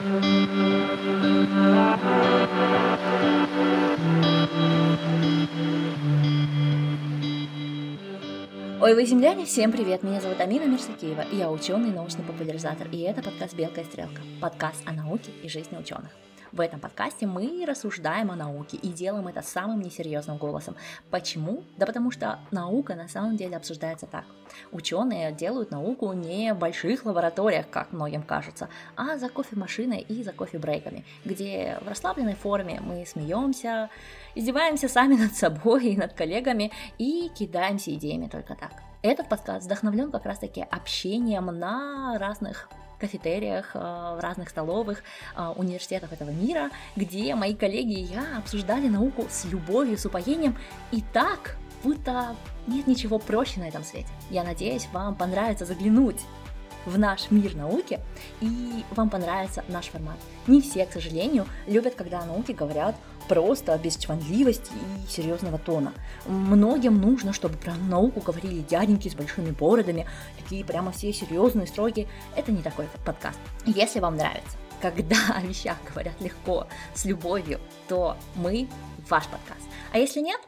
Ой, вы земляне, всем привет, меня зовут Амина Мерсакиева, и я ученый научный популяризатор, и это подкаст «Белка и стрелка», подкаст о науке и жизни ученых. В этом подкасте мы рассуждаем о науке и делаем это самым несерьезным голосом. Почему? Да потому что наука на самом деле обсуждается так. Ученые делают науку не в больших лабораториях, как многим кажется, а за кофемашиной и за кофе-брейками, где в расслабленной форме мы смеемся, издеваемся сами над собой и над коллегами и кидаемся идеями только так. Этот подкаст вдохновлен как раз-таки общением на разных кафетериях, э, в разных столовых э, университетов этого мира, где мои коллеги и я обсуждали науку с любовью, с упоением и так, будто нет ничего проще на этом свете. Я надеюсь, вам понравится заглянуть в наш мир науки, и вам понравится наш формат. Не все, к сожалению, любят, когда о науке говорят просто, без чванливости и серьезного тона. Многим нужно, чтобы про науку говорили дяденьки с большими бородами, такие прямо все серьезные, строгие. Это не такой подкаст. Если вам нравится, когда о вещах говорят легко, с любовью, то мы ваш подкаст. А если нет,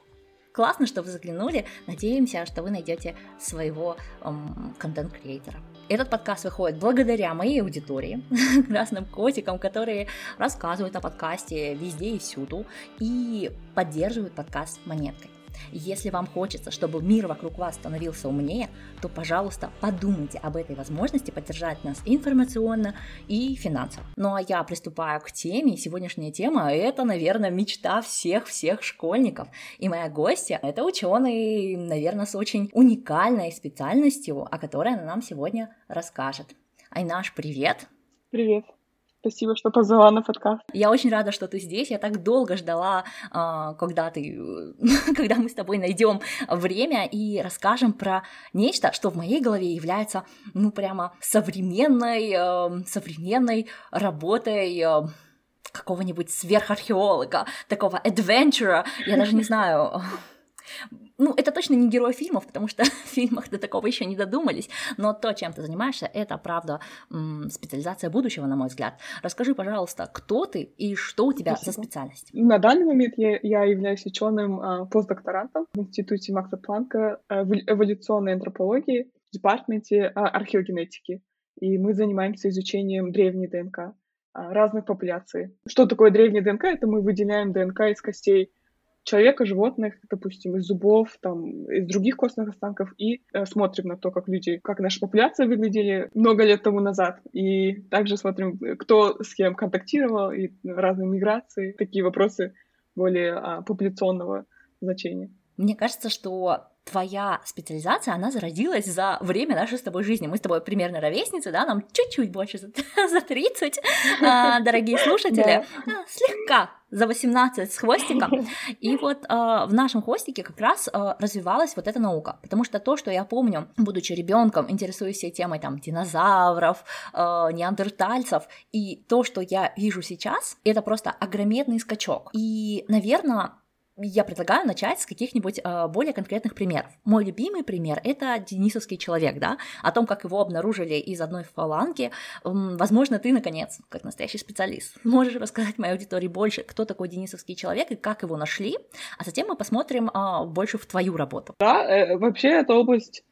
классно, что вы заглянули. Надеемся, что вы найдете своего эм, контент-креатора. Этот подкаст выходит благодаря моей аудитории, красным котикам, которые рассказывают о подкасте везде и всюду и поддерживают подкаст монеткой. Если вам хочется, чтобы мир вокруг вас становился умнее, то, пожалуйста, подумайте об этой возможности поддержать нас информационно и финансово. Ну а я приступаю к теме. Сегодняшняя тема — это, наверное, мечта всех-всех школьников. И моя гостья — это ученый, наверное, с очень уникальной специальностью, о которой она нам сегодня расскажет. Айнаш, привет! Привет! Спасибо, что позвала на подкаст. Я очень рада, что ты здесь. Я так долго ждала, а, когда ты, когда мы с тобой найдем время и расскажем про нечто, что в моей голове является, ну, прямо современной, эм, современной работой эм, какого-нибудь сверхархеолога, такого адвенчура, я даже не знаю, ну, это точно не герой фильмов, потому что в фильмах до такого еще не додумались, но то, чем ты занимаешься, это, правда, специализация будущего, на мой взгляд. Расскажи, пожалуйста, кто ты и что у тебя Спасибо. за специальность? На данный момент я, я являюсь ученым э, постдокторантом в Институте Макса Планка э, в эволюционной антропологии в департаменте э, археогенетики. И мы занимаемся изучением древней ДНК э, разных популяций. Что такое древняя ДНК? Это мы выделяем ДНК из костей человека, животных, допустим, из зубов, там, из других костных останков, и э, смотрим на то, как люди, как наша популяция выглядели много лет тому назад, и также смотрим, кто с кем контактировал, и разные миграции, такие вопросы более а, популяционного значения. Мне кажется, что твоя специализация, она зародилась за время нашей с тобой жизни. Мы с тобой примерно ровесницы, да, нам чуть-чуть больше за, за 30, а, дорогие слушатели, а, слегка за 18 с хвостиком. И вот э, в нашем хвостике как раз развивалась вот эта наука. Потому что то, что я помню, будучи ребенком, интересуясь всей темой там динозавров, неандертальцев, и то, что я вижу сейчас, это просто огроменный скачок. И, наверное, я предлагаю начать с каких-нибудь э, более конкретных примеров. Мой любимый пример — это Денисовский человек, да, о том, как его обнаружили из одной фаланги. Возможно, ты, наконец, как настоящий специалист, можешь рассказать моей аудитории больше, кто такой Денисовский человек и как его нашли, а затем мы посмотрим э, больше в твою работу. Да, э, вообще эта область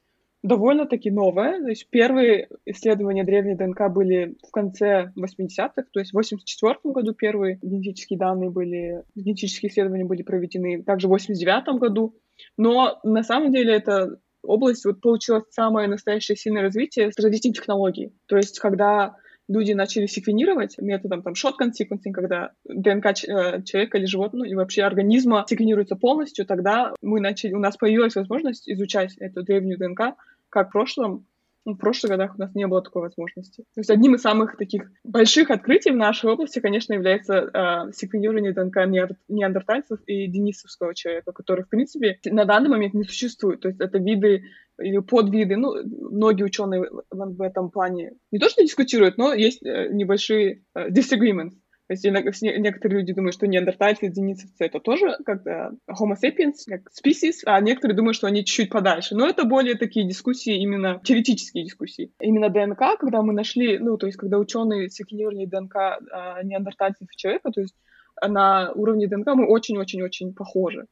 довольно-таки новая. То есть первые исследования древней ДНК были в конце 80-х, то есть в 84 году первые генетические данные были, генетические исследования были проведены, также в 89 году. Но на самом деле это область вот получила самое настоящее сильное развитие с развитием технологий. То есть когда люди начали секвенировать методом там shotgun sequencing, когда ДНК э, человека или животного, и вообще организма секвенируется полностью, тогда мы начали, у нас появилась возможность изучать эту древнюю ДНК как в прошлом, ну, в прошлых годах у нас не было такой возможности. То есть одним из самых таких больших открытий в нашей области, конечно, является э, секвенирование ДНК неандертальцев и денисовского человека, который, в принципе, на данный момент не существует. То есть это виды или подвиды, ну, многие ученые в этом плане не то что дискутируют, но есть э, небольшие э, disagreements. То есть некоторые люди думают, что неандертальцы, денисовцы — это тоже как-то homo sapiens, как species, а некоторые думают, что они чуть-чуть подальше. Но это более такие дискуссии, именно теоретические дискуссии. Именно ДНК, когда мы нашли, ну, то есть когда ученые секвенировали ДНК а, неандертальцев и человека, то есть на уровне ДНК мы очень-очень-очень похожи.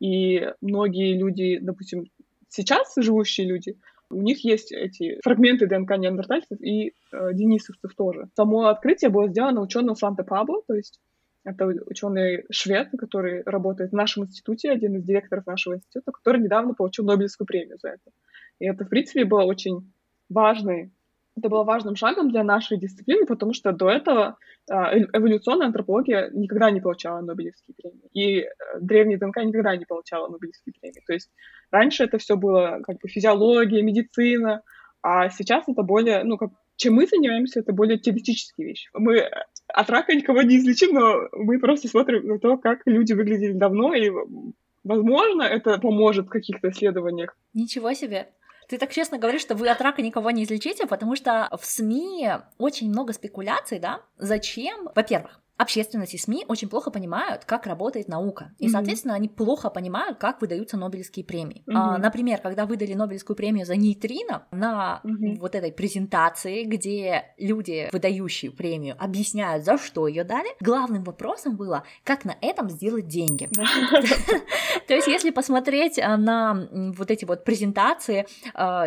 И многие люди, допустим, сейчас живущие люди, у них есть эти фрагменты ДНК неандертальцев и э, денисовцев тоже. Само открытие было сделано ученым Санта Пабло, то есть это ученый швед, который работает в нашем институте, один из директоров нашего института, который недавно получил Нобелевскую премию за это. И это, в принципе, было очень важный это было важным шагом для нашей дисциплины, потому что до этого а, эволюционная антропология никогда не получала Нобелевские премии, и э, древняя ДНК никогда не получала Нобелевские премии. То есть раньше это все было как бы физиология, медицина, а сейчас это более, ну, как, чем мы занимаемся, это более теоретические вещи. Мы от рака никого не излечим, но мы просто смотрим на то, как люди выглядели давно, и, возможно, это поможет в каких-то исследованиях. Ничего себе! Ты так честно говоришь, что вы от рака никого не излечите, потому что в СМИ очень много спекуляций, да? Зачем? Во-первых, общественность и СМИ очень плохо понимают, как работает наука. И, mm-hmm. соответственно, они плохо понимают, как выдаются Нобелевские премии. Mm-hmm. А, например, когда выдали Нобелевскую премию за нейтрино на mm-hmm. вот этой презентации, где люди, выдающие премию, объясняют, за что ее дали, главным вопросом было, как на этом сделать деньги. То есть, если посмотреть а, на вот эти вот презентации а,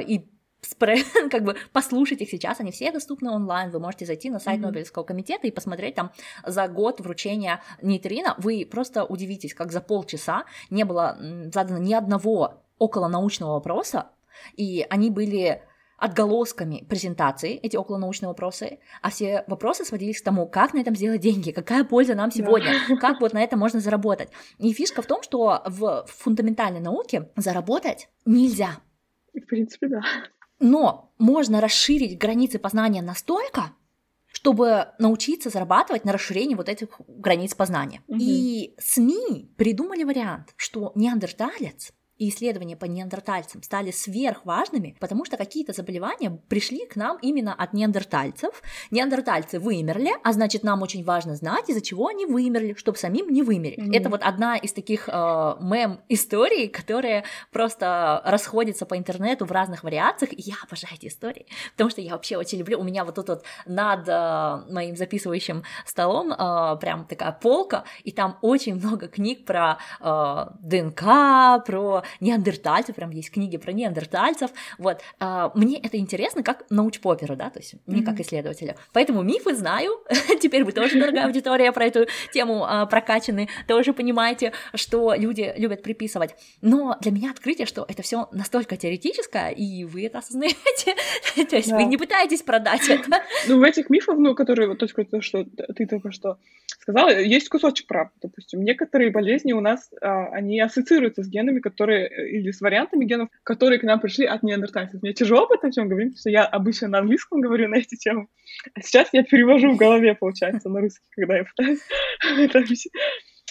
и как бы послушать их сейчас, они все доступны онлайн, вы можете зайти на сайт mm-hmm. Нобелевского комитета и посмотреть там за год вручения нейтрина, вы просто удивитесь, как за полчаса не было задано ни одного около научного вопроса, и они были отголосками презентации, эти околонаучные вопросы, а все вопросы сводились к тому, как на этом сделать деньги, какая польза нам сегодня, да. как вот на этом можно заработать. И фишка в том, что в фундаментальной науке заработать нельзя. В принципе, да. Но можно расширить границы познания настолько, чтобы научиться зарабатывать на расширении вот этих границ познания. Угу. И СМИ придумали вариант, что неандерталец и исследования по неандертальцам стали сверхважными, потому что какие-то заболевания пришли к нам именно от неандертальцев. Неандертальцы вымерли, а значит, нам очень важно знать, из-за чего они вымерли, чтобы самим не вымереть. Mm-hmm. Это вот одна из таких э, мем-историй, которые просто расходятся по интернету в разных вариациях. И я обожаю эти истории, потому что я вообще очень люблю. У меня вот тут вот над э, моим записывающим столом э, прям такая полка, и там очень много книг про э, ДНК, про неандертальцев, прям есть книги про неандертальцев, вот, а, мне это интересно как научпоперу, да, то есть mm-hmm. как исследователю, поэтому мифы знаю, теперь вы тоже, дорогая аудитория, про эту тему а, прокачаны, тоже понимаете, что люди любят приписывать, но для меня открытие, что это все настолько теоретическое, и вы это осознаете, то есть вы не пытаетесь продать это. Ну, в этих мифах, ну, которые, вот то, что ты только что сказала, есть кусочек правды, допустим, некоторые болезни у нас, а, они ассоциируются с генами, которые которые, или с вариантами генов, которые к нам пришли от неандертальцев. Мне тяжело об этом чем говорить, потому что я обычно на английском говорю на эти темы, а сейчас я перевожу в голове, получается, на русский, когда я пытаюсь это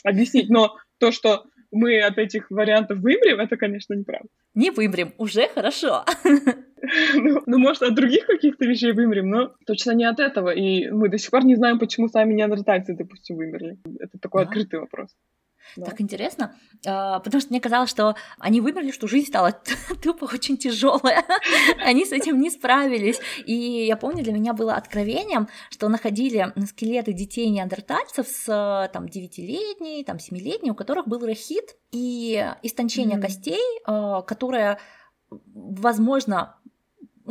объяснить. Но то, что мы от этих вариантов вымрем, это, конечно, неправда. Не вымрем, уже хорошо. Ну, ну, может, от других каких-то вещей вымрем, но точно не от этого. И мы до сих пор не знаем, почему сами неандертальцы, допустим, вымерли. Это такой да. открытый вопрос. Да. Так интересно, а, потому что мне казалось, что они выбрали, что жизнь стала тупо очень тяжелая, они с этим не справились. И я помню, для меня было откровением, что находили скелеты детей неандертальцев с там 9-летней, там 7-летней, у которых был рахит и истончение mm-hmm. костей, а, которое, возможно,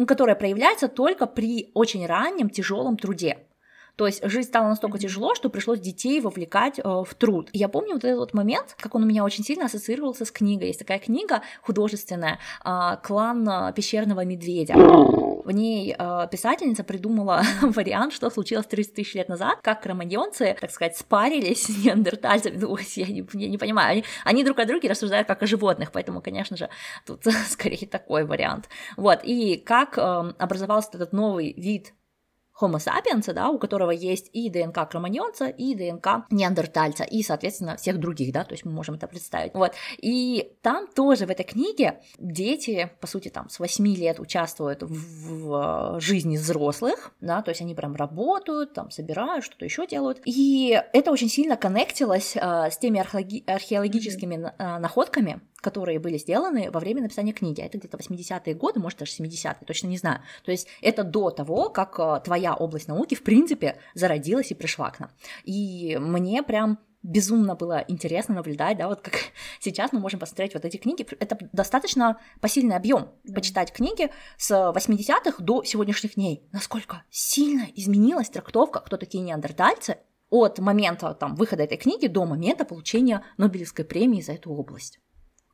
которое проявляется только при очень раннем тяжелом труде. То есть жизнь стала настолько тяжело, что пришлось детей вовлекать э, в труд. И я помню вот этот момент, как он у меня очень сильно ассоциировался с книгой. Есть такая книга художественная э, «Клан пещерного медведя». В ней э, писательница придумала вариант, что случилось 30 тысяч лет назад, как кроманьонцы, так сказать, спарились с неандертальцами. Ну, я не, я не понимаю, они, они друг о друге рассуждают как о животных, поэтому, конечно же, тут скорее такой вариант. Вот, и как э, образовался этот новый вид Homo sapiens, да, у которого есть и ДНК кроманьонца, и ДНК неандертальца, и, соответственно, всех других, да, то есть мы можем это представить. Вот. И там тоже в этой книге дети, по сути, там с 8 лет участвуют в, в жизни взрослых, да, то есть они прям работают, там собирают, что-то еще делают. И это очень сильно коннектилось э, с теми археологи- археологическими э, находками, которые были сделаны во время написания книги. Это где-то 80-е годы, может, даже 70-е, точно не знаю. То есть это до того, как э, твоя область науки, в принципе, зародилась и пришла к нам. И мне прям безумно было интересно наблюдать, да, вот как сейчас мы можем посмотреть вот эти книги. Это достаточно посильный объем да. почитать книги с 80-х до сегодняшних дней. Насколько сильно изменилась трактовка, кто такие неандертальцы, от момента там, выхода этой книги до момента получения Нобелевской премии за эту область.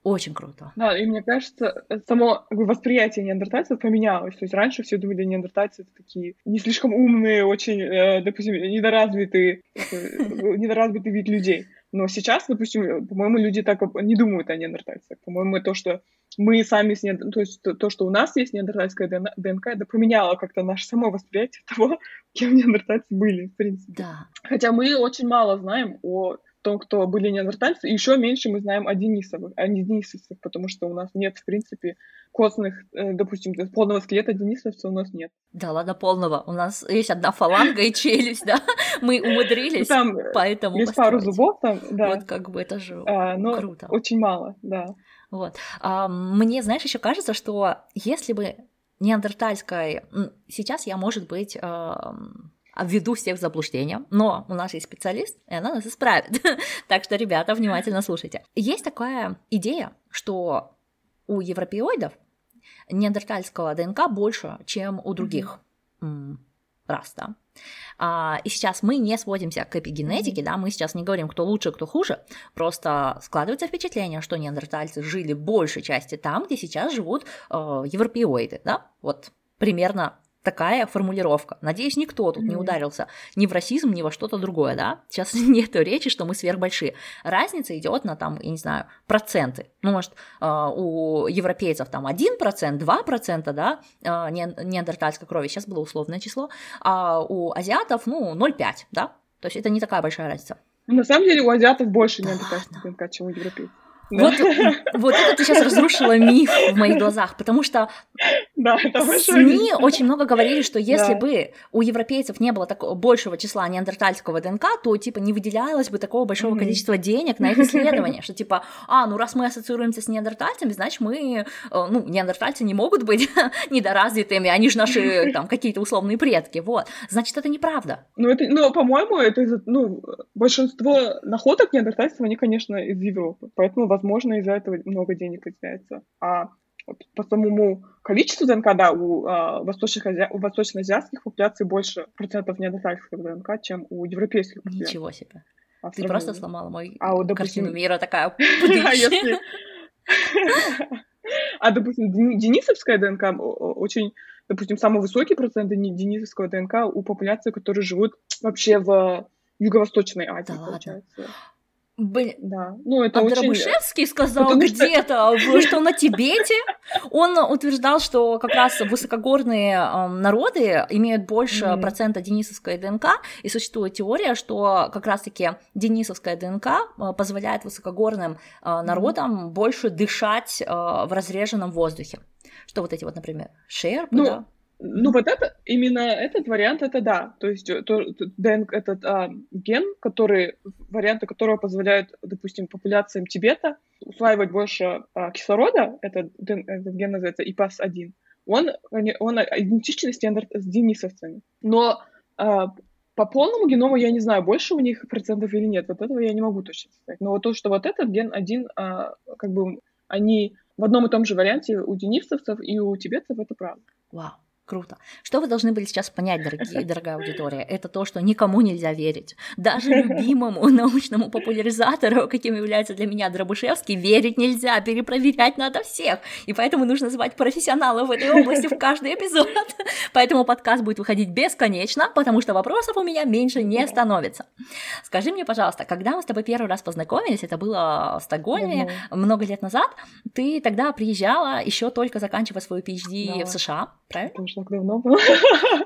Очень круто. Да, и мне кажется, само восприятие неандертальцев поменялось. То есть раньше все думали, неандертальцы это такие не слишком умные, очень, э, допустим, недоразвитые, недоразвитый вид людей. Но сейчас, допустим, по-моему, люди так не думают о неандертальцах. По-моему, то, что мы сами с неандер... то есть то, что у нас есть неандертальская ДНК, это поменяло как-то наше само восприятие того, кем неандертальцы были, в принципе. Да. Хотя мы очень мало знаем о том, кто были неандертальцы, и еще меньше мы знаем о Денисовых, о денисовцах, потому что у нас нет, в принципе, костных, э, допустим, полного скелета денисовца у нас нет. Да ладно, полного. У нас есть одна фаланга и челюсть, да? Мы умудрились, там поэтому Есть пару зубов там, да. Вот как бы это же а, но круто. очень мало, да. Вот. А, мне, знаешь, еще кажется, что если бы неандертальской... Сейчас я, может быть, введу всех в заблуждение, но у нас есть специалист, и она нас исправит. так что, ребята, внимательно слушайте. Есть такая идея, что у европеоидов неандертальского ДНК больше, чем у других mm-hmm. рас, да. А, и сейчас мы не сводимся к эпигенетике, да, мы сейчас не говорим, кто лучше, кто хуже, просто складывается впечатление, что неандертальцы жили большей части там, где сейчас живут э, европеоиды, да, вот примерно такая формулировка. Надеюсь, никто тут mm-hmm. не ударился ни в расизм, ни во что-то другое, да? Сейчас нет речи, что мы сверхбольшие. Разница идет на там, я не знаю, проценты. Ну, может, а, у европейцев там 1%, 2%, да, а, неандертальской крови, сейчас было условное число, а у азиатов, ну, 0,5, да? То есть это не такая большая разница. На самом деле у азиатов больше неандертальских ДНК, чем у европейцев. Вот, вот это ты сейчас разрушила миф в моих глазах, потому что да, СМИ очень много говорили, что если да. бы у европейцев не было такого большего числа неандертальского ДНК, то типа не выделялось бы такого большого mm-hmm. количества денег на их исследование, что типа, а, ну раз мы ассоциируемся с неандертальцами, значит мы, э, ну, неандертальцы не могут быть недоразвитыми, они же наши там какие-то условные предки, вот. Значит, это неправда. Ну, это, ну, по-моему, это ну, большинство находок неандертальцев, они, конечно, из Европы, поэтому, возможно, из-за этого много денег потеряется. А по самому количеству ДНК, да, у, а, восточных, у восточноазиатских популяций больше процентов неандертальского ДНК, чем у европейских популяций. Ничего себе. А Ты просто сломала мой а, вот, допустим... картину мира такая. А, а, допустим, денисовская ДНК очень, допустим, самый высокий процент денисовского ДНК у популяций, которые живут вообще в Юго-Восточной Азии, да получается. Ладно. Блин, да. Ну, это а очень... Дробышевский сказал Потому где-то, что... что на Тибете. Он утверждал, что как раз высокогорные э, народы имеют больше mm-hmm. процента денисовской ДНК, и существует теория, что как раз-таки денисовская ДНК э, позволяет высокогорным э, народам mm-hmm. больше дышать э, в разреженном воздухе. Что вот эти вот, например, шерпы, ну, да? Ну, вот это, именно этот вариант, это да. То есть то, то, ДНК, этот а, ген, который, варианты которого позволяют, допустим, популяциям Тибета усваивать больше а, кислорода, этот, этот ген называется ИПАС-1, он, он идентичен с, денисовцами. Но а, по полному геному я не знаю, больше у них процентов или нет. Вот этого я не могу точно сказать. Но вот то, что вот этот ген один, а, как бы, они в одном и том же варианте у денисовцев и у тибетцев, это правда. Вау. Круто. Что вы должны были сейчас понять, дорогие, дорогая аудитория? Это то, что никому нельзя верить. Даже любимому научному популяризатору, каким является для меня Дробышевский, верить нельзя, перепроверять надо всех. И поэтому нужно звать профессионалов в этой области в каждый эпизод. Поэтому подкаст будет выходить бесконечно, потому что вопросов у меня меньше не становится. Скажи мне, пожалуйста, когда мы с тобой первый раз познакомились, это было в Стокгольме много лет назад, ты тогда приезжала, еще только заканчивая свою PhD в США, правильно? Так давно было.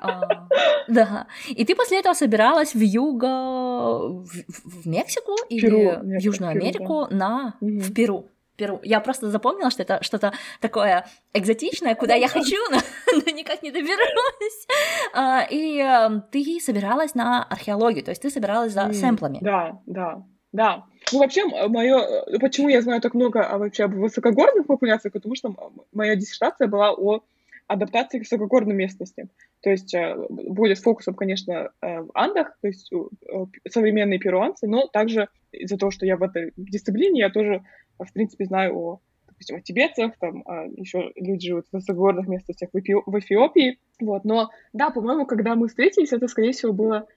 А, да. И ты после этого собиралась в юго... В, в Мексику или Перу, в Южную Перу, Америку на... Мгм. в Перу. Перу. Я просто запомнила, что это что-то такое экзотичное, куда я хочу, но, но никак не доберусь. А, и э, ты собиралась на археологию, то есть ты собиралась за М, сэмплами. Да, да, да. Ну, вообще, мое, почему я знаю так много вообще об высокогорных популяциях, потому что моя диссертация была о адаптации к высокогорным местностям. То есть э, будет фокусом, конечно, э, в Андах, то есть э, современные перуанцы, но также из-за того, что я в этой дисциплине, я тоже, в принципе, знаю о, допустим, о тибетцах, там еще люди живут в высокогорных местностях в, Эфи- в Эфиопии. Вот. Но да, по-моему, когда мы встретились, это, скорее всего, было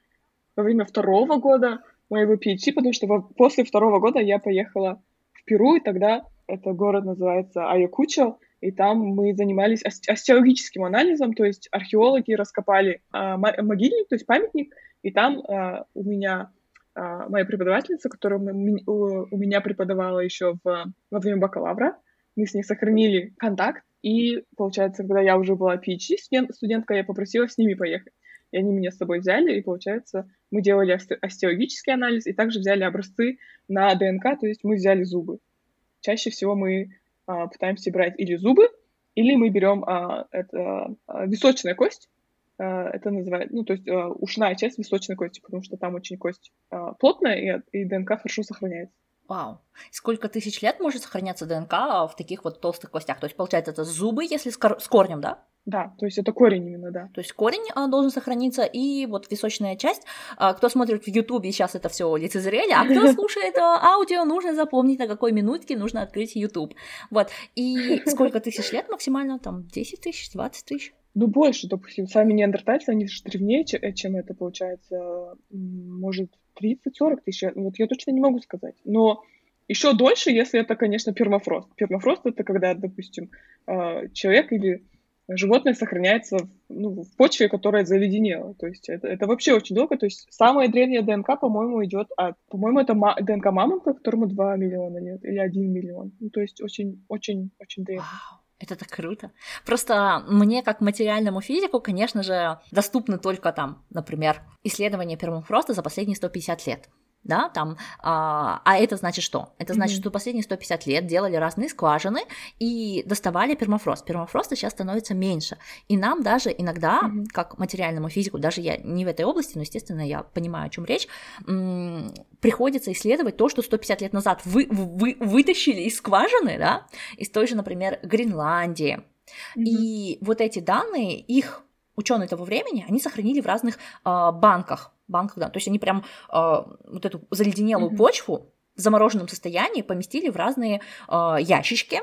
во время второго года моего PhD, потому что после второго года я поехала в Перу, и тогда это город называется Аякучо, и там мы занимались ос- остеологическим анализом, то есть археологи раскопали ма- могильник, то есть памятник, и там а, у меня а, моя преподавательница, которая у, меня преподавала еще в, во время бакалавра, мы с ней сохранили контакт, и, получается, когда я уже была PhD студент, студентка, я попросила с ними поехать. И они меня с собой взяли, и, получается, мы делали осте- остеологический анализ, и также взяли образцы на ДНК, то есть мы взяли зубы. Чаще всего мы а, пытаемся брать или зубы, или мы берем а, это а, височная кость, а, это называется, ну, то есть а, ушная часть височной кости, потому что там очень кость а, плотная, и, и ДНК хорошо сохраняется. Вау. Сколько тысяч лет может сохраняться ДНК в таких вот толстых костях? То есть, получается, это зубы, если с, кор- с корнем, да? Да, то есть это корень именно, да. То есть корень а, должен сохраниться, и вот височная часть. А, кто смотрит в Ютубе, сейчас это все лицезрели, а кто слушает а, аудио, нужно запомнить, на какой минутке нужно открыть Ютуб. Вот. И сколько тысяч лет максимально? Там 10 тысяч, 20 тысяч? Ну, больше, допустим, сами неандертальцы, они же древнее, че- чем это, получается, может, 30-40 тысяч. Ну, Вот я точно не могу сказать. Но еще дольше, если это, конечно, пермафрост. Пермафрост — это когда, допустим, э, человек или животное сохраняется ну, в почве, которая заледенела. То есть это, это вообще очень долго. То есть самая древняя ДНК, по-моему, идет от... По-моему, это ма- ДНК мамонта, которому 2 миллиона лет или 1 миллион. Ну, то есть очень-очень-очень древний. Вау. Это так круто. Просто мне, как материальному физику, конечно же, доступны только там, например, исследования пермафроста за последние 150 лет. Да, там, а, а это значит что? Это значит, Мгм. что последние 150 лет делали разные скважины и доставали пермафрост. Пермафроста сейчас становится меньше. И нам даже иногда, Мгм. как материальному физику, даже я не в этой области, но, естественно, я понимаю, о чем речь, приходится исследовать то, что 150 лет назад вы, вы- вытащили из скважины, да, из той же, например, Гренландии. И вот эти данные, их ученые того времени, они сохранили в разных а, банках. Банках да. То есть они прям а, вот эту заледенелую Мгм. почву в замороженном состоянии поместили в разные а, ящички.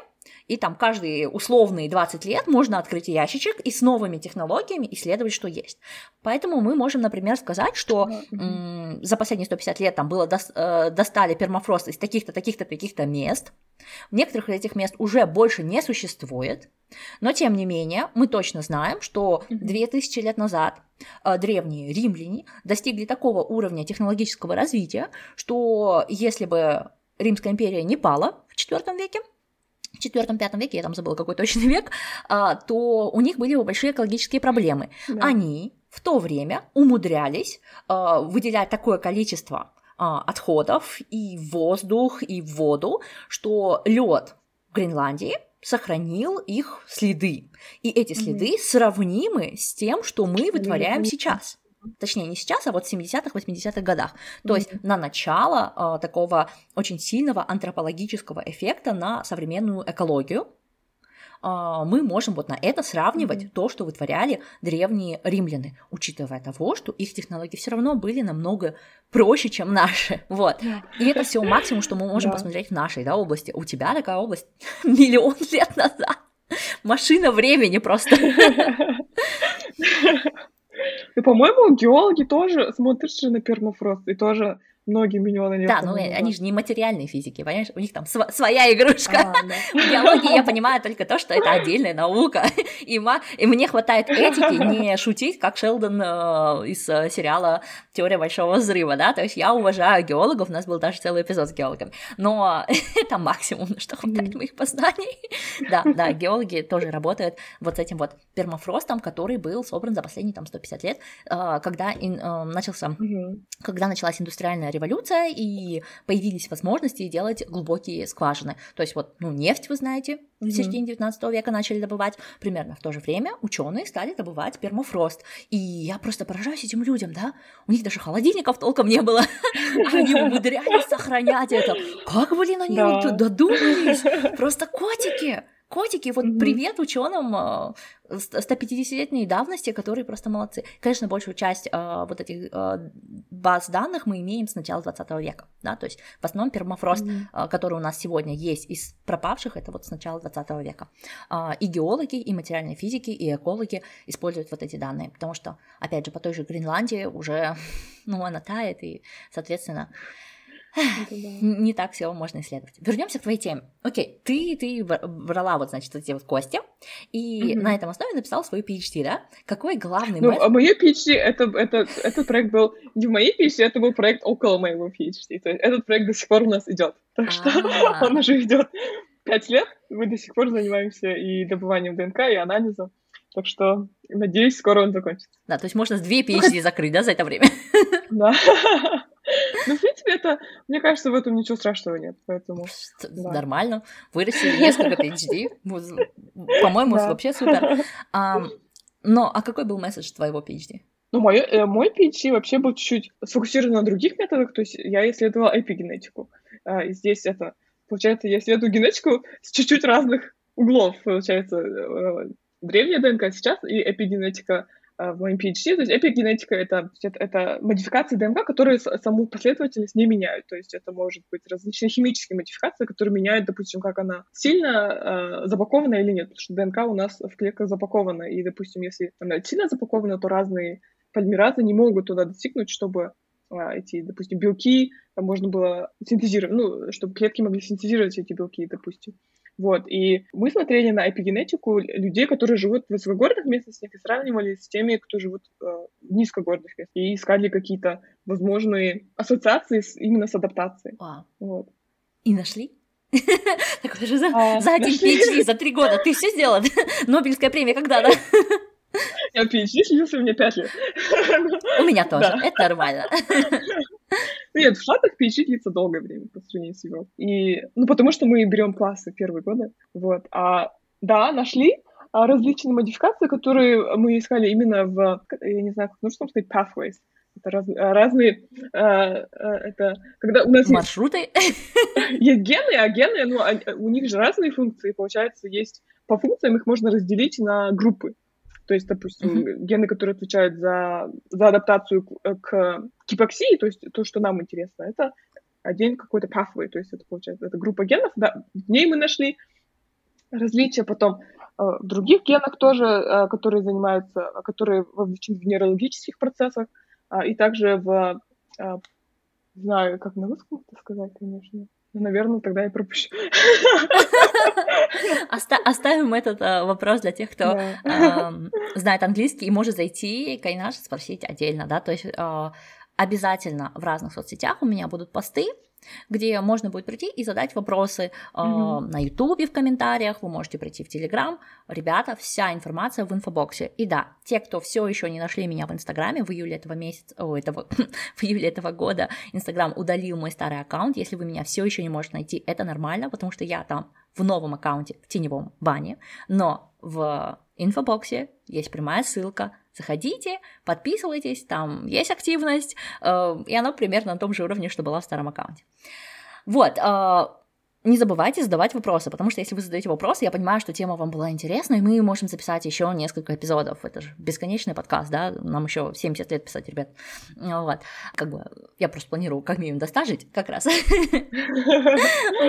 И там каждые условные 20 лет можно открыть ящичек и с новыми технологиями исследовать, что есть. Поэтому мы можем, например, сказать, что м, за последние 150 лет там было дос- э, достали пермафрост из таких-то, таких-то, таких-то мест. Некоторых этих мест уже больше не существует. Но, тем не менее, мы точно знаем, что Мгм. 2000 лет назад э, древние римляне достигли такого уровня технологического развития, что если бы Римская империя не пала в IV веке, в IV-V веке, я там забыла какой точный век, а, то у них были бы большие экологические проблемы. Да. Они в то время умудрялись а, выделять такое количество отходов и воздух, и воду, что лед в Гренландии сохранил их следы. И эти следы сравнимы с тем, что мы вытворяем Великолепно. сейчас. Точнее, не сейчас, а вот в 70-х, 80-х годах. То есть Мгм. на начало а, такого очень сильного антропологического эффекта на современную экологию а, мы можем вот на это сравнивать Мгм. то, что вытворяли древние римляне, учитывая того, что их технологии все равно были намного проще, чем наши. Вот. И это все максимум, что мы можем Да. посмотреть в нашей да, области. У тебя такая область миллион лет назад. Машина времени просто. И, по-моему, геологи тоже смотришь же на пермафрост и тоже многие миллионы лет. Да, ну назад. они же не материальные физики, понимаешь? У них там св- своя игрушка. А, да. В биологии я понимаю только то, что это отдельная наука. И, ма- и мне хватает этики не шутить, как Шелдон э, из э, сериала «Теория большого взрыва», да? То есть я уважаю геологов, у нас был даже целый эпизод с геологами. Но это максимум, на что хватает моих познаний. да, да, геологи тоже работают вот с этим вот пермафростом, который был собран за последние там 150 лет, э, когда ин, э, начался, когда началась индустриальная революция, и появились возможности делать глубокие скважины. То есть вот, ну, нефть, вы знаете, в середине 19 века начали добывать. Примерно в то же время ученые стали добывать пермафрост. И я просто поражаюсь этим людям, да? У них даже холодильников толком не было. Они умудрялись сохранять это. Как, блин, они додумались? Просто котики. Котики, вот mm-hmm. привет ученым 150-летней давности, которые просто молодцы. Конечно, большую часть э, вот этих э, баз данных мы имеем с начала 20 века, да, то есть в основном пермафрост, mm-hmm. э, который у нас сегодня есть из пропавших, это вот с начала 20 века. Э, и геологи, и материальные физики, и экологи используют вот эти данные, потому что, опять же, по той же Гренландии уже, ну, она тает, и, соответственно, не так все можно исследовать. Вернемся к твоей теме. Окей, ты, ты брала вот, значит, эти вот кости, и на этом основе написала свою PhD, да? Какой главный Ну, а мое PhD, это, это, этот проект был не в моей PhD, это был проект около моего PhD. То есть этот проект до сих пор у нас идет. Так что а. он уже идет пять лет. Мы до сих пор занимаемся и добыванием ДНК, и анализом. Так что, надеюсь, скоро он закончится. Да, то есть можно две PhD закрыть, да, за это время? Да. Ну, в принципе, это, мне кажется, в этом ничего страшного нет, поэтому... Да. Нормально. Вырастили несколько PhD. По-моему, да. вообще супер. А, но, а какой был месседж твоего PhD? Ну, мой, э, мой PhD вообще был чуть-чуть сфокусирован на других методах, то есть я исследовала эпигенетику. А, и здесь это, получается, я исследую генетику с чуть-чуть разных углов, получается, э, древняя ДНК сейчас и эпигенетика Э, в моем PhD. То есть эпигенетика это, это, модификации ДНК, которые саму последовательность не меняют. То есть это может быть различные химические модификации, которые меняют, допустим, как она сильно э, запакована или нет. Потому что ДНК у нас в клетках запакована. И, допустим, если она сильно запакована, то разные полимеразы не могут туда достигнуть, чтобы э, эти, допустим, белки там можно было синтезировать, ну, чтобы клетки могли синтезировать эти белки, допустим. Вот, и мы смотрели на эпигенетику людей, которые живут в высокогорных местностях, и сравнивали с теми, кто живут э, в низкогорных местностях, и искали какие-то возможные ассоциации с, именно с адаптацией. Wow. Вот. И нашли? Так же за, а, за один PhD, за три года. Ты все сделала? Нобелевская премия когда, да? Я PhD снился мне пять лет. У меня тоже. Это нормально. Нет, в Штатах PhD длится долгое время по сравнению с Европой. И, ну, потому что мы берем классы первые годы. Вот. А, да, нашли а, различные модификации, которые мы искали именно в, я не знаю, как нужно сказать, pathways. Это раз, разные, а, а, это когда у нас маршруты есть гены, а гены, ну, у них же разные функции, получается, есть по функциям их можно разделить на группы. То есть, допустим, mm-hmm. гены, которые отвечают за, за адаптацию к, к гипоксии, то есть то, что нам интересно, это один какой-то pathway, то есть это получается, это группа генов, да, в ней мы нашли различия, потом э, в других генах тоже, э, которые занимаются, которые вовлечены в нейрологических процессах, э, и также в, э, знаю, как на русском это сказать, конечно, ну, наверное, тогда я пропущу. Оставим этот э, вопрос для тех, кто э, знает английский и может зайти, конечно, спросить отдельно, да, то есть э, обязательно в разных соцсетях у меня будут посты, где можно будет прийти и задать вопросы mm-hmm. э, на Ютубе в комментариях, вы можете прийти в Телеграм. Ребята, вся информация в инфобоксе. И да, те, кто все еще не нашли меня в Инстаграме в июле этого месяца, о, этого, в июле этого года, Инстаграм удалил мой старый аккаунт. Если вы меня все еще не можете найти, это нормально, потому что я там в новом аккаунте, в теневом бане, но в инфобоксе есть прямая ссылка Заходите, подписывайтесь, там есть активность, э, и оно примерно на том же уровне, что было в старом аккаунте. Вот, э, не забывайте задавать вопросы, потому что если вы задаете вопросы, я понимаю, что тема вам была интересна, и мы можем записать еще несколько эпизодов. Это же бесконечный подкаст, да, нам еще 70 лет писать, ребят. Вот. Как бы я просто планирую как минимум достажить как раз.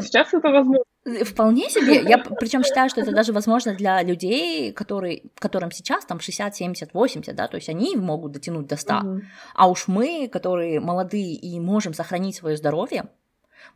Сейчас это возможно. Вполне себе. Я причем считаю, что это даже возможно для людей, которые, которым сейчас там 60, 70, 80, да, то есть они могут дотянуть до 100. Угу. А уж мы, которые молодые и можем сохранить свое здоровье,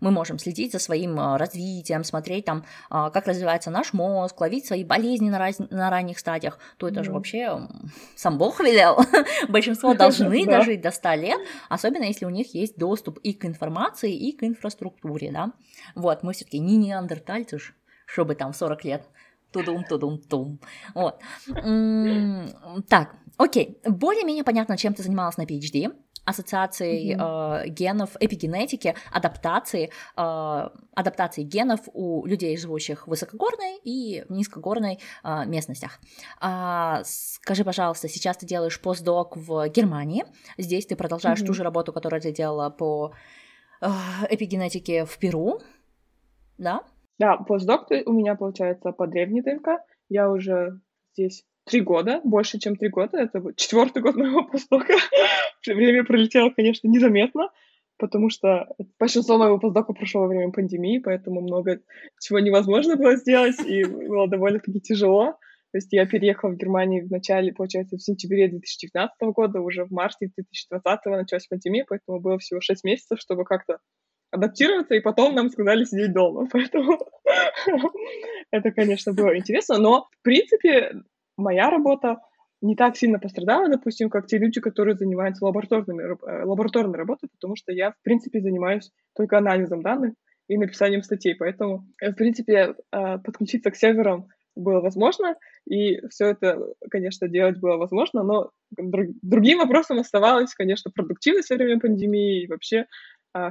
мы можем следить за своим а, развитием, смотреть там, а, как развивается наш мозг, ловить свои болезни на, раз... на ранних стадиях, то это mm. же вообще сам Бог велел. Большинство должны дожить до 100 лет, особенно если у них есть доступ и к информации, и к инфраструктуре, да. Вот, мы все таки не неандертальцы, чтобы там 40 лет тудум тудум тум вот так окей более-менее понятно чем ты занималась на PhD ассоциацией mm-hmm. э, генов, эпигенетики, адаптации, э, адаптации генов у людей, живущих в высокогорной и низкогорной э, местностях. А, скажи, пожалуйста, сейчас ты делаешь постдок в Германии, здесь ты продолжаешь mm-hmm. ту же работу, которую ты делала по э, эпигенетике в Перу, да? Да, постдок у меня получается по древней ДНК. Я уже здесь три года, больше, чем три года. Это четвертый год моего постдока. время пролетело, конечно, незаметно, потому что большинство моего постдока прошло во время пандемии, поэтому много чего невозможно было сделать, и было довольно-таки тяжело. То есть я переехала в Германию в начале, получается, в сентябре 2019 года, уже в марте 2020 началась пандемия, поэтому было всего 6 месяцев, чтобы как-то адаптироваться, и потом нам сказали сидеть дома. Поэтому это, конечно, было интересно, но, в принципе, моя работа не так сильно пострадала, допустим, как те люди, которые занимаются лабораторными, э, лабораторной работой, потому что я, в принципе, занимаюсь только анализом данных и написанием статей, поэтому, э, в принципе, э, подключиться к серверам было возможно, и все это, конечно, делать было возможно, но другим вопросом оставалась, конечно, продуктивность во время пандемии и вообще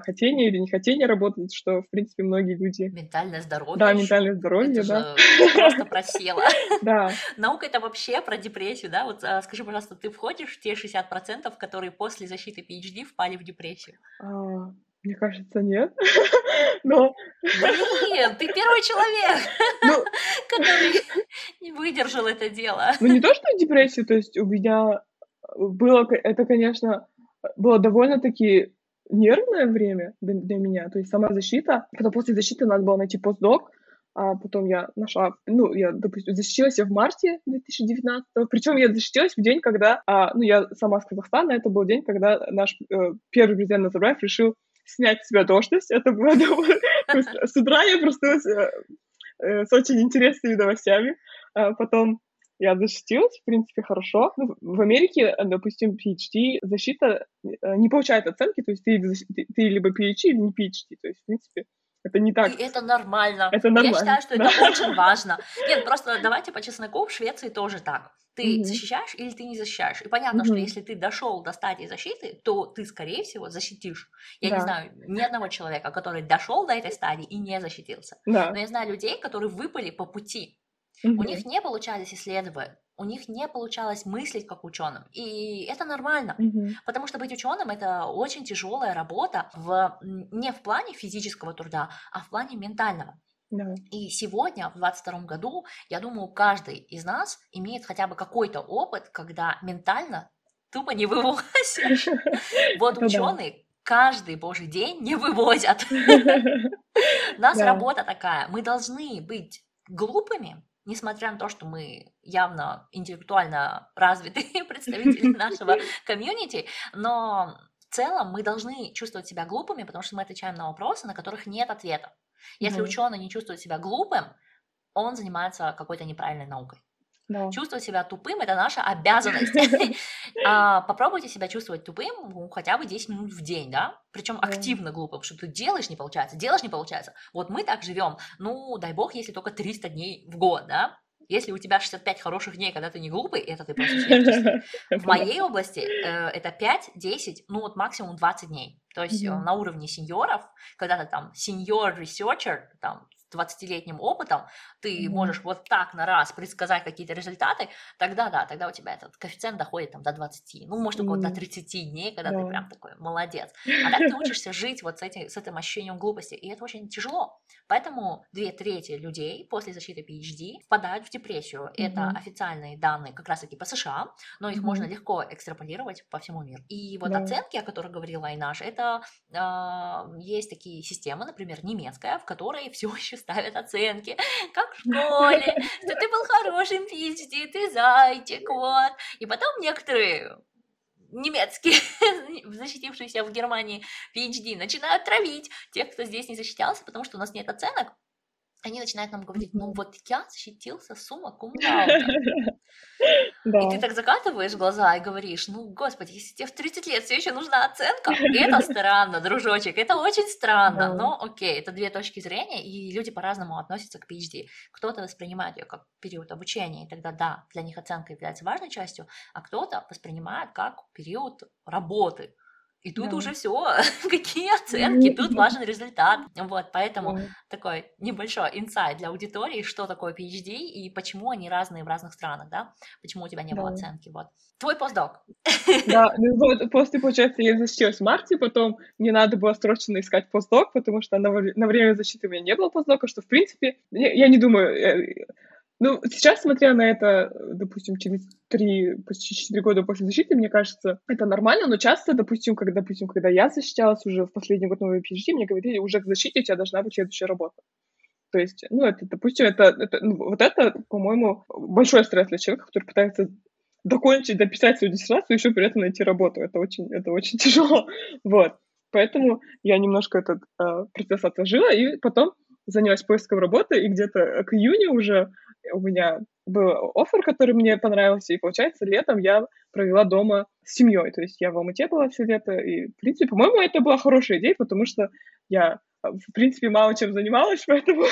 хотение или нехотение работать, что, в принципе, многие люди... Ментальное здоровье. Да, ментальное здоровье, это да. просто просело. Да. Наука — это вообще про депрессию, да? Вот а, скажи, пожалуйста, ты входишь в те 60%, которые после защиты PhD впали в депрессию? А, мне кажется, нет. Но... Блин, ты первый человек, ну... который не выдержал это дело. Ну, не то, что депрессию, то есть у меня было, это, конечно, было довольно-таки нервное время для, для меня, то есть сама защита. Потом после защиты надо было найти постдок, а потом я нашла, ну, я, допустим, защитилась я в марте 2019 причем я защитилась в день, когда, а, ну, я сама с Казахстана, это был день, когда наш э, первый президент Назарбаев решил снять с себя должность, это было с утра я проснулась э, э, с очень интересными новостями, а потом я защитилась, в принципе, хорошо. Ну, в Америке, допустим, PhD защита э, не получает оценки, то есть ты, ты, ты либо PhD, или не PhD, то есть, в принципе, это не так. И это нормально. Это нормально. Я считаю, что да. это очень важно. Нет, просто давайте по чесноку, в Швеции тоже так. Ты mm-hmm. защищаешь или ты не защищаешь. И понятно, mm-hmm. что если ты дошел до стадии защиты, то ты, скорее всего, защитишь. Я да. не знаю ни одного человека, который дошел до этой стадии и не защитился. Да. Но я знаю людей, которые выпали по пути. У них не получались исследовать, у них не получалось мыслить как ученым. И это нормально, потому что быть ученым это очень тяжелая работа в, не в плане физического труда, а в плане ментального. Да. И сегодня, в 22 году, я думаю, каждый из нас имеет хотя бы какой-то опыт, когда ментально тупо не вывозишь. Вот ученые каждый божий день не вывозят. У нас работа такая. Мы должны быть глупыми, несмотря на то, что мы явно интеллектуально развитые представители нашего комьюнити, но в целом мы должны чувствовать себя глупыми, потому что мы отвечаем на вопросы, на которых нет ответа. Если mm-hmm. ученый не чувствует себя глупым, он занимается какой-то неправильной наукой. Да. Чувствовать себя тупым это наша обязанность. а, попробуйте себя чувствовать тупым ну, хотя бы 10 минут в день, да? Причем активно глупым, что ты делаешь не получается, делаешь не получается. Вот мы так живем. Ну, дай бог, если только 300 дней в год, да? Если у тебя 65 хороших дней, когда ты не глупый, это ты просто. В моей области э, это 5, 10, ну вот максимум 20 дней. То есть mm-hmm. на уровне сеньоров, когда ты там researcher, там 20-летним опытом, ты mm-hmm. можешь вот так на раз предсказать какие-то результаты, тогда да, тогда у тебя этот коэффициент доходит там до 20, ну, может, около mm-hmm. до 30 дней, когда yeah. ты прям такой молодец. А так ты учишься жить вот с, этим, с этим ощущением глупости, и это очень тяжело. Поэтому две трети людей после защиты PhD впадают в депрессию. Mm-hmm. Это официальные данные как раз-таки по США, но их mm-hmm. можно легко экстраполировать по всему миру. И вот yeah. оценки, о которых говорила Айнаш, это э, есть такие системы, например, немецкая, в которой все еще ставят оценки, как в школе, что ты был хорошим PhD, ты зайчик, вот. И потом некоторые немецкие, защитившиеся в Германии PhD, начинают травить тех, кто здесь не защищался, потому что у нас нет оценок. Они начинают нам говорить, ну вот я защитился сумма кум И ты так закатываешь глаза и говоришь, ну, господи, если тебе в 30 лет все еще нужна оценка, это странно, дружочек, это очень странно. Но окей, это две точки зрения, и люди по-разному относятся к PhD. Кто-то воспринимает ее как период обучения, и тогда да, для них оценка является важной частью, а кто-то воспринимает как период работы. И тут да. уже все, какие оценки, тут важен результат. Вот, поэтому да. такой небольшой инсайт для аудитории, что такое PhD и почему они разные в разных странах, да? Почему у тебя не да. было оценки, вот. Твой постдок. Да, ну вот после, получается, я защитилась в марте, потом мне надо было срочно искать постдок, потому что на, на время защиты у меня не было постдока, что, в принципе, я, я не думаю, э, ну, сейчас, смотря на это, допустим, через три, почти четыре года после защиты, мне кажется, это нормально, но часто, допустим, когда, допустим, когда я защищалась уже в последний год новой PhD, мне говорили, уже к защите у тебя должна быть следующая работа. То есть, ну, это, допустим, это, это ну, вот это, по-моему, большой стресс для человека, который пытается докончить, дописать свою диссертацию, еще при этом найти работу. Это очень, это очень тяжело. Вот. Поэтому я немножко этот э, процесс отложила, и потом занялась поиском работы, и где-то к июню уже у меня был офер, который мне понравился, и, получается, летом я провела дома с семьей. То есть я в Алмате была все лето, и, в принципе, по-моему, это была хорошая идея, потому что я, в принципе, мало чем занималась, поэтому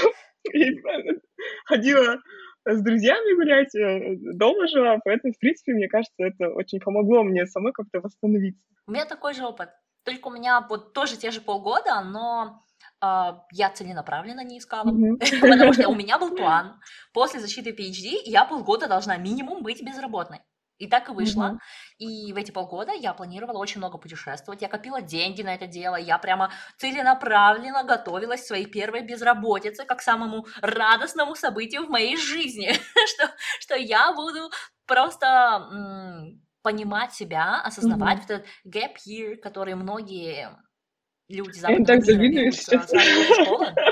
ходила с друзьями гулять, э, дома жила, поэтому, в принципе, мне кажется, это очень помогло мне самой как-то восстановиться. У меня такой же опыт. Только у меня вот тоже те же полгода, но а, я целенаправленно не искала, потому что у меня был план. После защиты PhD я полгода должна минимум быть безработной. И так и вышло. И в эти полгода я планировала очень много путешествовать. Я копила деньги на это дело. Я прямо целенаправленно готовилась к своей первой безработице, как самому радостному событию в моей жизни. что, что я буду просто м- понимать себя, осознавать mm-hmm. этот gap year, который многие люди западного так мира школы.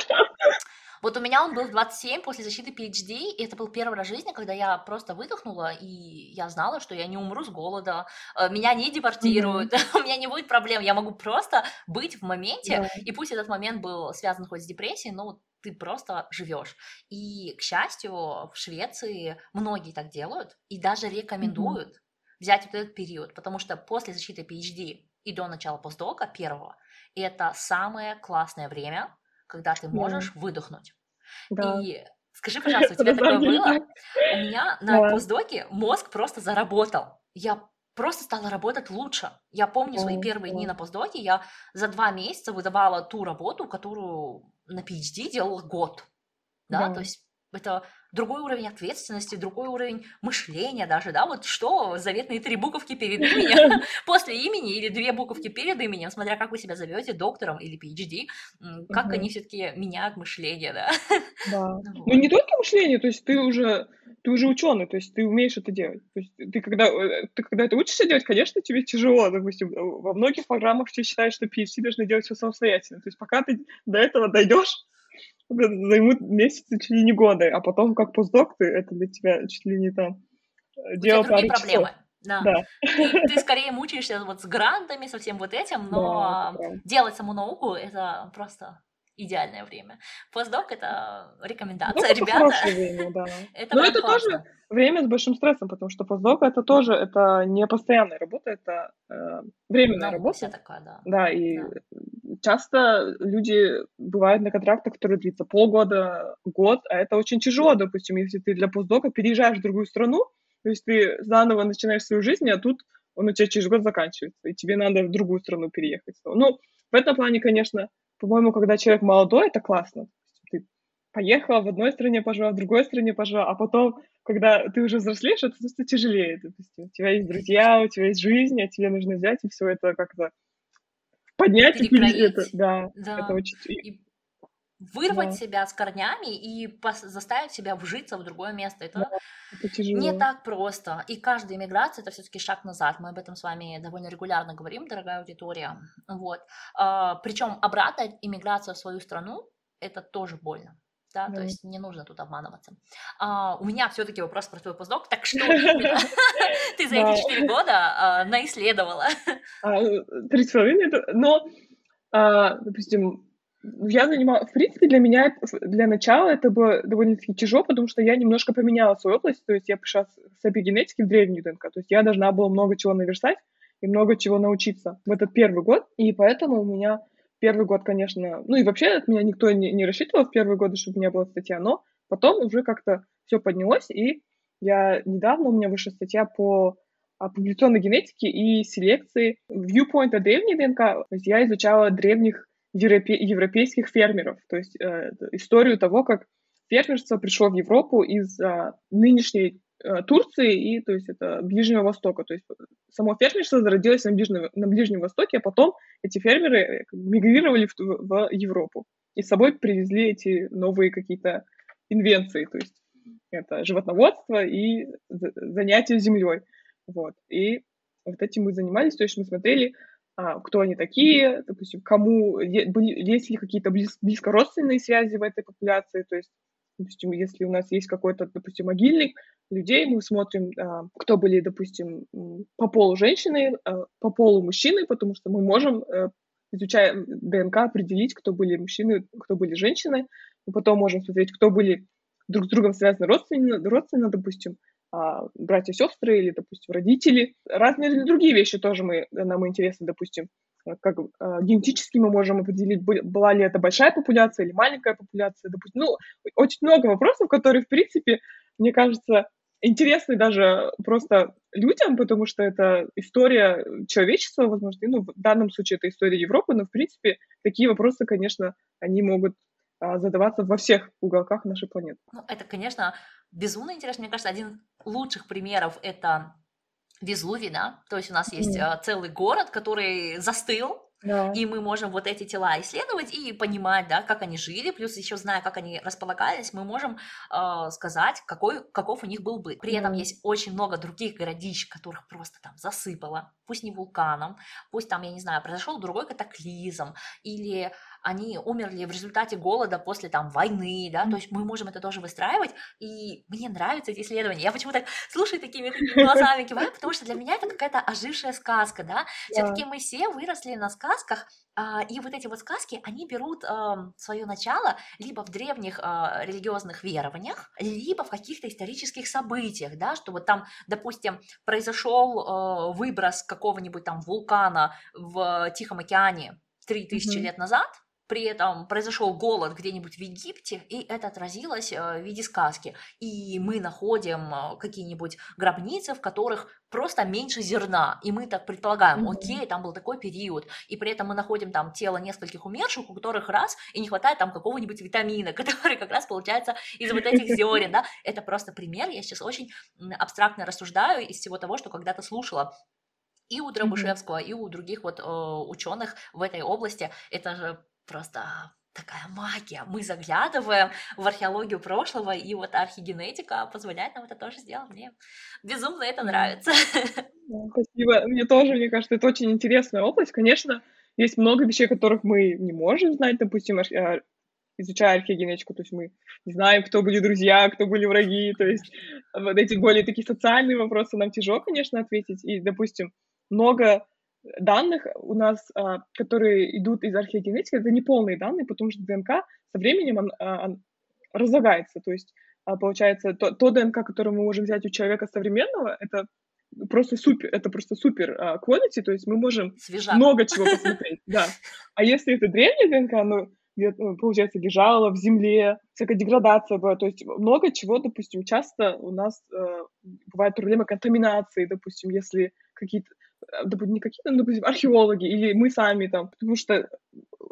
Вот у меня он был в 27 после защиты PhD, и это был первый раз в жизни, когда я просто выдохнула, и я знала, что я не умру с голода, э, меня не депортируют, mm-hmm. у меня не будет проблем, я могу просто быть в моменте, yeah. и пусть этот момент был связан хоть с депрессией, но ты просто живешь. И, к счастью, в Швеции многие так делают, и даже рекомендуют mm-hmm. взять вот этот период, потому что после защиты PhD и до начала постдока первого, это самое классное время, когда ты можешь да. выдохнуть. Да. И скажи, пожалуйста, у тебя такое было? У меня на да. постдоке мозг просто заработал. Я просто стала работать лучше. Я помню свои первые дни на постдоке, я за два месяца выдавала ту работу, которую на PhD делала год. Да, да. то есть это другой уровень ответственности, другой уровень мышления даже, да, вот что заветные три буковки перед именем, после имени или две буковки перед именем, смотря как вы себя зовете, доктором или PhD, как они все-таки меняют мышление, да. Да. Ну не только мышление, то есть ты уже ты уже ученый, то есть ты умеешь это делать. То есть ты когда, э, ты когда это учишься делать, конечно, тебе тяжело. Допустим, во многих программах все считают, что PhD должны делать все самостоятельно. То есть пока ты до этого дойдешь, займут месяцы, чуть ли не годы, а потом как постдок ты, это для тебя чуть ли не там э, дело пару проблемы. Часов. Да. да. Ты, ты скорее мучаешься вот с грантами, со всем вот этим, но да, делать саму науку это просто идеальное время. Постдок это рекомендация, ну, ребята. Это время, да. это Но это классно. тоже время с большим стрессом, потому что постдок это тоже это не постоянная работа, это э, временная ну, работа. Такая, да. Да, и да. Часто люди бывают на контрактах, которые длятся полгода, год, а это очень тяжело, допустим, если ты для постдока переезжаешь в другую страну, то есть ты заново начинаешь свою жизнь, а тут он у тебя через год заканчивается, и тебе надо в другую страну переехать. Ну, в этом плане, конечно, по-моему, когда человек молодой, это классно. Ты поехала в одной стране пожила, в другой стране пожила, а потом, когда ты уже взрослеешь, это просто тяжелее. Допустим, у тебя есть друзья, у тебя есть жизнь, а тебе нужно взять и все это как-то поднять и это, да, да. это очень и вырвать да. себя с корнями и заставить себя вжиться в другое место. Это, да, это не так просто. И каждая иммиграция это все-таки шаг назад. Мы об этом с вами довольно регулярно говорим, дорогая аудитория. Вот. А, причем обратная иммиграция в свою страну это тоже больно. Да, да, то есть не нужно тут обманываться. А, у меня все-таки вопрос про твой постдок, так что ты за эти четыре года а, наисследовала? А, три с половиной, но, а, допустим, я занималась, в принципе, для меня, для начала это было довольно-таки тяжело, потому что я немножко поменяла свою область, то есть я пришла с эпигенетики в древнюю ДНК, то есть я должна была много чего наверстать и много чего научиться в этот первый год, и поэтому у меня первый год, конечно, ну и вообще от меня никто не, не рассчитывал в первые годы, чтобы у меня была статья, но потом уже как-то все поднялось, и я недавно, у меня вышла статья по публикационной генетике и селекции viewpoint древней ДНК. То есть я изучала древних европе- европейских фермеров, то есть э, историю того, как фермерство пришло в Европу из э, нынешней Турции и, то есть, это Ближнего Востока. То есть само фермерство зародилось на Ближнем, на Ближнем Востоке, а потом эти фермеры э, мигрировали в, в Европу и с собой привезли эти новые какие-то инвенции, то есть это животноводство и занятия землей. Вот. И вот этим мы занимались, то есть мы смотрели, а, кто они такие, допустим, кому, есть ли какие-то близ, близкородственные связи в этой популяции, то есть, допустим, если у нас есть какой-то, допустим, могильник людей, мы смотрим, а, кто были, допустим, по полу женщины, а, по полу мужчины, потому что мы можем, э, изучая ДНК, определить, кто были мужчины, кто были женщины, мы потом можем смотреть, кто были друг с другом связаны родственно, родственно допустим, а, братья, сестры или, допустим, родители. Разные другие вещи тоже мы, нам интересны, допустим, как э, генетически мы можем определить, была ли это большая популяция или маленькая популяция, допустим. Ну, очень много вопросов, которые, в принципе, мне кажется, интересны даже просто людям, потому что это история человечества, возможно, ну, в данном случае это история Европы, но, в принципе, такие вопросы, конечно, они могут а, задаваться во всех уголках нашей планеты. Ну, это, конечно, безумно интересно. Мне кажется, один лучших примеров это Везувий, да, то есть у нас есть mm. целый город, который застыл, да. И мы можем вот эти тела исследовать и понимать, да, как они жили, плюс еще зная, как они располагались, мы можем э, сказать, какой, каков у них был быт. При этом есть очень много других городищ, которых просто там засыпало, пусть не вулканом, пусть там, я не знаю, произошел другой катаклизм, или они умерли в результате голода после там войны, да, то есть мы можем это тоже выстраивать, и мне нравятся эти исследования. Я почему-то слушаю такими, такими глазами киваю, потому что для меня это какая-то ожившая сказка, да. Все-таки мы все выросли на сказках, а, и вот эти вот сказки, они берут свое начало либо в древних а, религиозных верованиях, либо в каких-то исторических событиях, да, что вот там, допустим, произошел а, выброс какого-нибудь там вулкана в Тихом океане 3000 mm-hmm. лет назад, при этом произошел голод где-нибудь в Египте, и это отразилось э, в виде сказки. И мы находим э, какие-нибудь гробницы, в которых просто меньше зерна, и мы так предполагаем, mm-hmm. окей, там был такой период, и при этом мы находим там тело нескольких умерших, у которых раз, и не хватает там какого-нибудь витамина, который как раз получается из вот этих зерен, да, это просто пример, я сейчас очень абстрактно рассуждаю из всего того, что когда-то слушала и у Дробышевского, mm-hmm. и у других вот э, ученых в этой области. Это же просто такая магия. Мы заглядываем в археологию прошлого, и вот архигенетика позволяет нам это тоже сделать. Мне безумно это нравится. Спасибо. Мне тоже, мне кажется, это очень интересная область. Конечно, есть много вещей, которых мы не можем знать, допустим, а, изучая археогенетику, то есть мы не знаем, кто были друзья, кто были враги, то есть вот эти более такие социальные вопросы нам тяжело, конечно, ответить, и, допустим, много данных у нас, а, которые идут из археогенетики, это не полные данные, потому что ДНК со временем он, а, он разлагается. То есть, а, получается, то, то ДНК, которое мы можем взять у человека современного, это просто супер, это просто супер quality, то есть мы можем Свежак. много чего посмотреть, да. А если это древняя ДНК, ну, где, получается, лежала в земле, всякая деградация была, то есть много чего, допустим, часто у нас э, бывают проблемы контаминации, допустим, если какие-то допустим, не какие-то, ну, допустим, археологи или мы сами там, потому что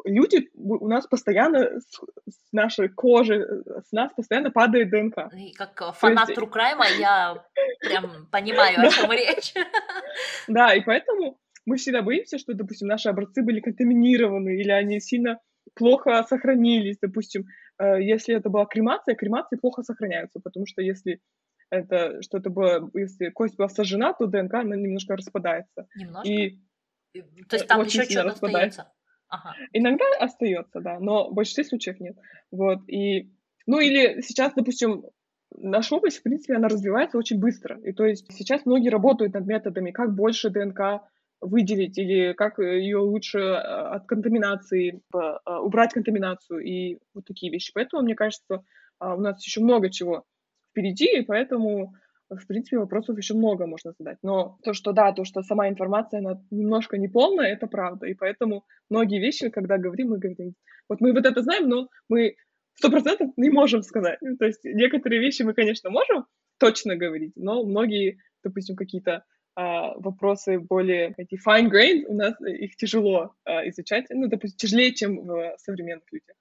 люди у нас постоянно с, с нашей кожи, э, с нас постоянно падает ДНК. И как э, фанат есть... Трукрайма я прям понимаю, о чем речь. Да, и поэтому мы всегда боимся, что, допустим, наши образцы были контаминированы или они сильно плохо сохранились, допустим, если это была кремация, кремации плохо сохраняются, потому что если это что-то было, если кость была сожжена, то ДНК она немножко распадается. Немножко? И то есть там еще что-то остается? Ага. Иногда остается, да, но в большинстве случаев нет. Вот, и Ну или сейчас, допустим, наша область, в принципе, она развивается очень быстро. И то есть сейчас многие работают над методами, как больше ДНК выделить или как ее лучше э, от контаминации, э, убрать контаминацию и вот такие вещи. Поэтому, мне кажется, у нас еще много чего впереди, и поэтому в принципе, вопросов еще много можно задать. Но то, что да, то, что сама информация, она немножко неполная, это правда. И поэтому многие вещи, когда говорим, мы говорим, вот мы вот это знаем, но мы сто процентов не можем сказать. Ну, то есть некоторые вещи мы, конечно, можем точно говорить, но многие, допустим, какие-то а, вопросы более эти fine grained, у нас их тяжело а, изучать, ну, допустим, тяжелее, чем в современных людях.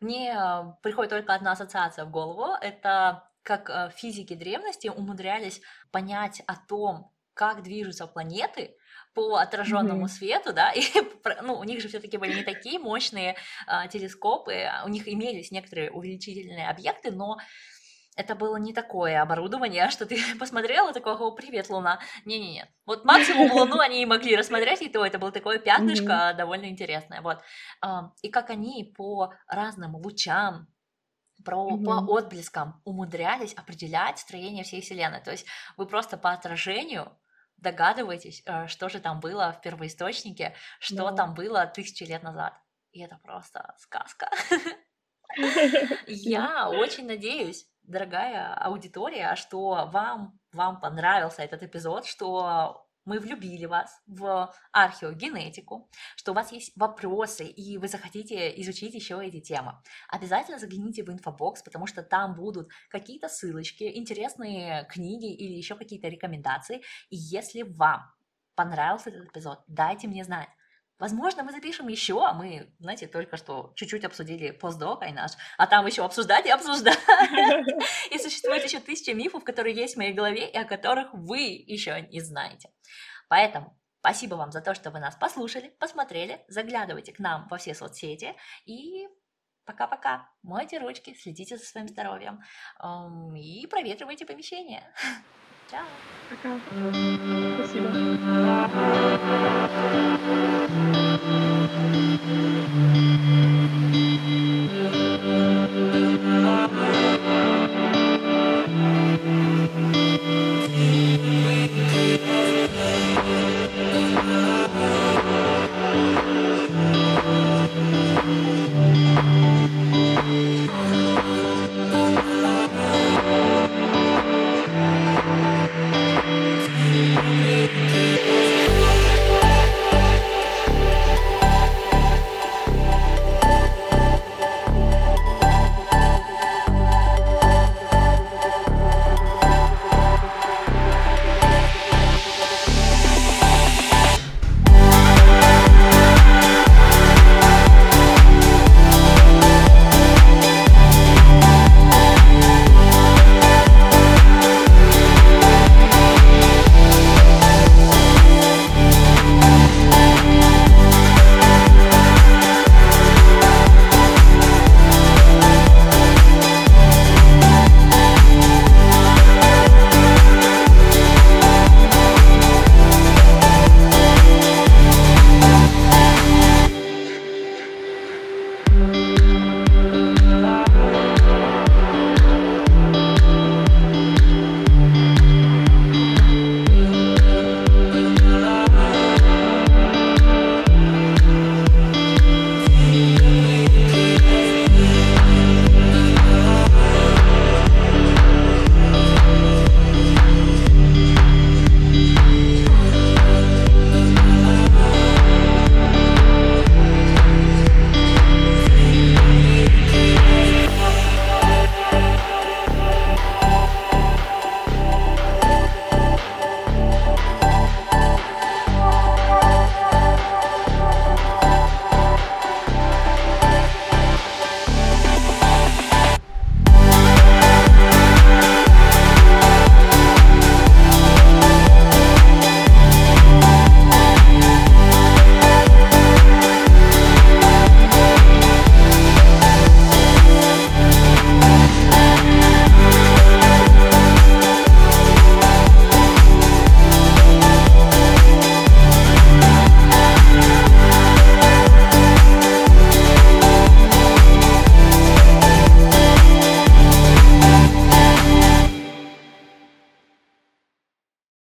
Мне а, приходит только одна ассоциация в голову, это как а, физики древности умудрялись понять о том, как движутся планеты по отраженному mm-hmm. свету, да, и ну, у них же все-таки были не такие мощные а, телескопы, у них имелись некоторые увеличительные объекты, но это было не такое оборудование, что ты посмотрела, такой, о, привет, Луна. Не-не-не. Вот максимум Луну они могли рассмотреть, и то это было такое пятнышко mm-hmm. довольно интересное. Вот. И как они по разным лучам про, mm-hmm. по отблескам умудрялись определять строение всей Вселенной. То есть вы просто по отражению догадываетесь, э, что же там было в первоисточнике, что yeah. там было тысячи лет назад. И это просто сказка. Я очень надеюсь, дорогая аудитория, что вам, вам понравился этот эпизод, что мы влюбили вас в археогенетику, что у вас есть вопросы, и вы захотите изучить еще эти темы. Обязательно загляните в инфобокс, потому что там будут какие-то ссылочки, интересные книги или еще какие-то рекомендации. И если вам понравился этот эпизод, дайте мне знать. Возможно, мы запишем еще, а мы, знаете, только что чуть-чуть обсудили постдок и наш, а там еще обсуждать и обсуждать. И существует еще тысяча мифов, которые есть в моей голове и о которых вы еще не знаете. Поэтому спасибо вам за то, что вы нас послушали, посмотрели, заглядывайте к нам во все соцсети и пока-пока. Мойте ручки, следите за своим здоровьем и проветривайте помещение. Чао. Пока. Спасибо.